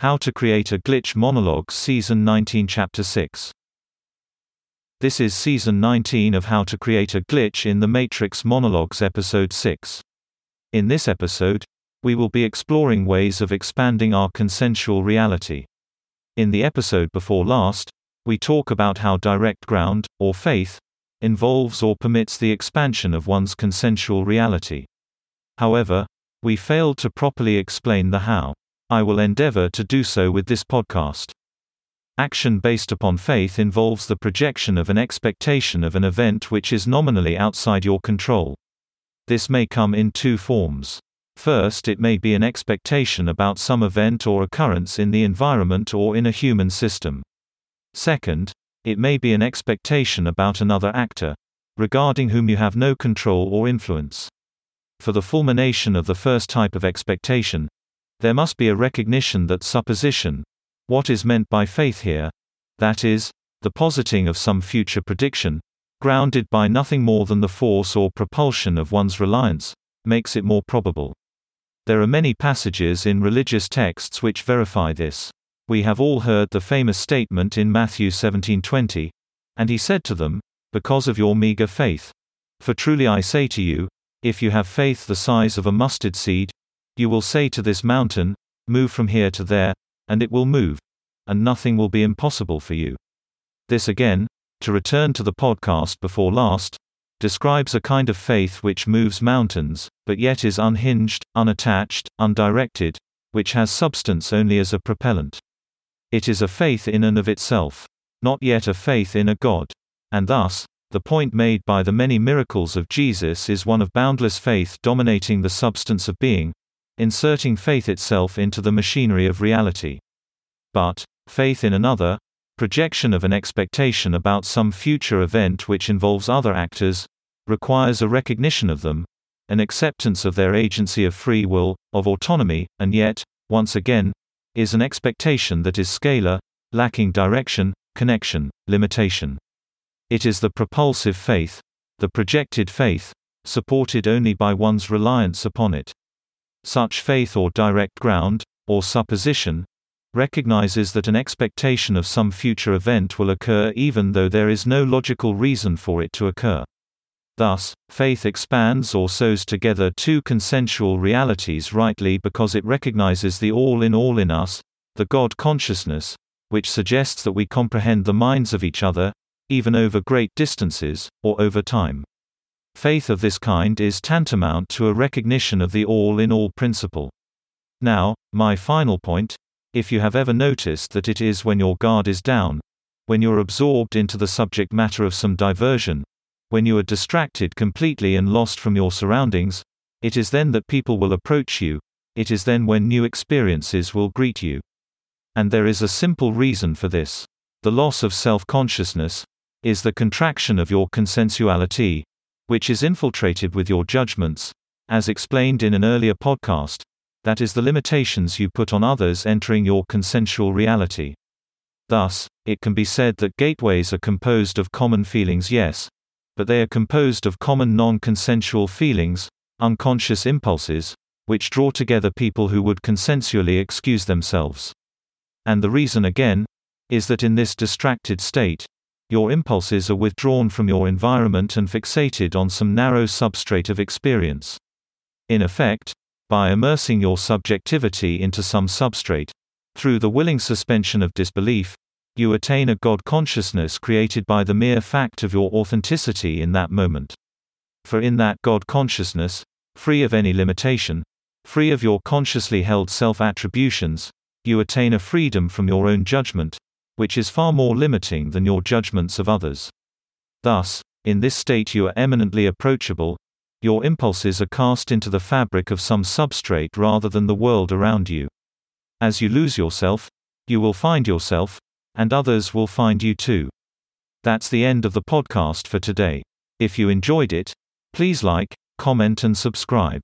How to Create a Glitch Monologues Season 19 Chapter 6 This is Season 19 of How to Create a Glitch in the Matrix Monologues Episode 6. In this episode, we will be exploring ways of expanding our consensual reality. In the episode before last, we talk about how direct ground, or faith, involves or permits the expansion of one's consensual reality. However, we failed to properly explain the how. I will endeavor to do so with this podcast. Action based upon faith involves the projection of an expectation of an event which is nominally outside your control. This may come in two forms. First, it may be an expectation about some event or occurrence in the environment or in a human system. Second, it may be an expectation about another actor, regarding whom you have no control or influence. For the fulmination of the first type of expectation, there must be a recognition that supposition, what is meant by faith here, that is, the positing of some future prediction, grounded by nothing more than the force or propulsion of one's reliance, makes it more probable. There are many passages in religious texts which verify this. We have all heard the famous statement in Matthew 17:20, and he said to them, because of your meager faith. For truly I say to you, if you have faith the size of a mustard seed, you will say to this mountain, move from here to there, and it will move, and nothing will be impossible for you. This again, to return to the podcast before last, describes a kind of faith which moves mountains, but yet is unhinged, unattached, undirected, which has substance only as a propellant. It is a faith in and of itself, not yet a faith in a God. And thus, the point made by the many miracles of Jesus is one of boundless faith dominating the substance of being, inserting faith itself into the machinery of reality. But, faith in another, projection of an expectation about some future event which involves other actors, requires a recognition of them, an acceptance of their agency of free will, of autonomy, and yet, once again, is an expectation that is scalar, lacking direction, connection, limitation. It is the propulsive faith, the projected faith, supported only by one's reliance upon it. Such faith or direct ground, or supposition, recognizes that an expectation of some future event will occur even though there is no logical reason for it to occur. Thus, faith expands or sews together two consensual realities rightly because it recognizes the all in all in us, the God consciousness, which suggests that we comprehend the minds of each other, even over great distances, or over time. Faith of this kind is tantamount to a recognition of the all in all principle. Now, my final point if you have ever noticed that it is when your guard is down, when you're absorbed into the subject matter of some diversion, when you are distracted completely and lost from your surroundings, it is then that people will approach you, it is then when new experiences will greet you. And there is a simple reason for this. The loss of self consciousness is the contraction of your consensuality, which is infiltrated with your judgments, as explained in an earlier podcast, that is the limitations you put on others entering your consensual reality. Thus, it can be said that gateways are composed of common feelings yes, but they are composed of common non-consensual feelings, unconscious impulses, which draw together people who would consensually excuse themselves. And the reason again, is that in this distracted state, your impulses are withdrawn from your environment and fixated on some narrow substrate of experience. In effect, by immersing your subjectivity into some substrate, through the willing suspension of disbelief, you attain a God consciousness created by the mere fact of your authenticity in that moment. For in that God consciousness, free of any limitation, free of your consciously held self attributions, you attain a freedom from your own judgment, which is far more limiting than your judgments of others. Thus, in this state you are eminently approachable, your impulses are cast into the fabric of some substrate rather than the world around you. As you lose yourself, you will find yourself, and others will find you too. That's the end of the podcast for today. If you enjoyed it, please like, comment, and subscribe.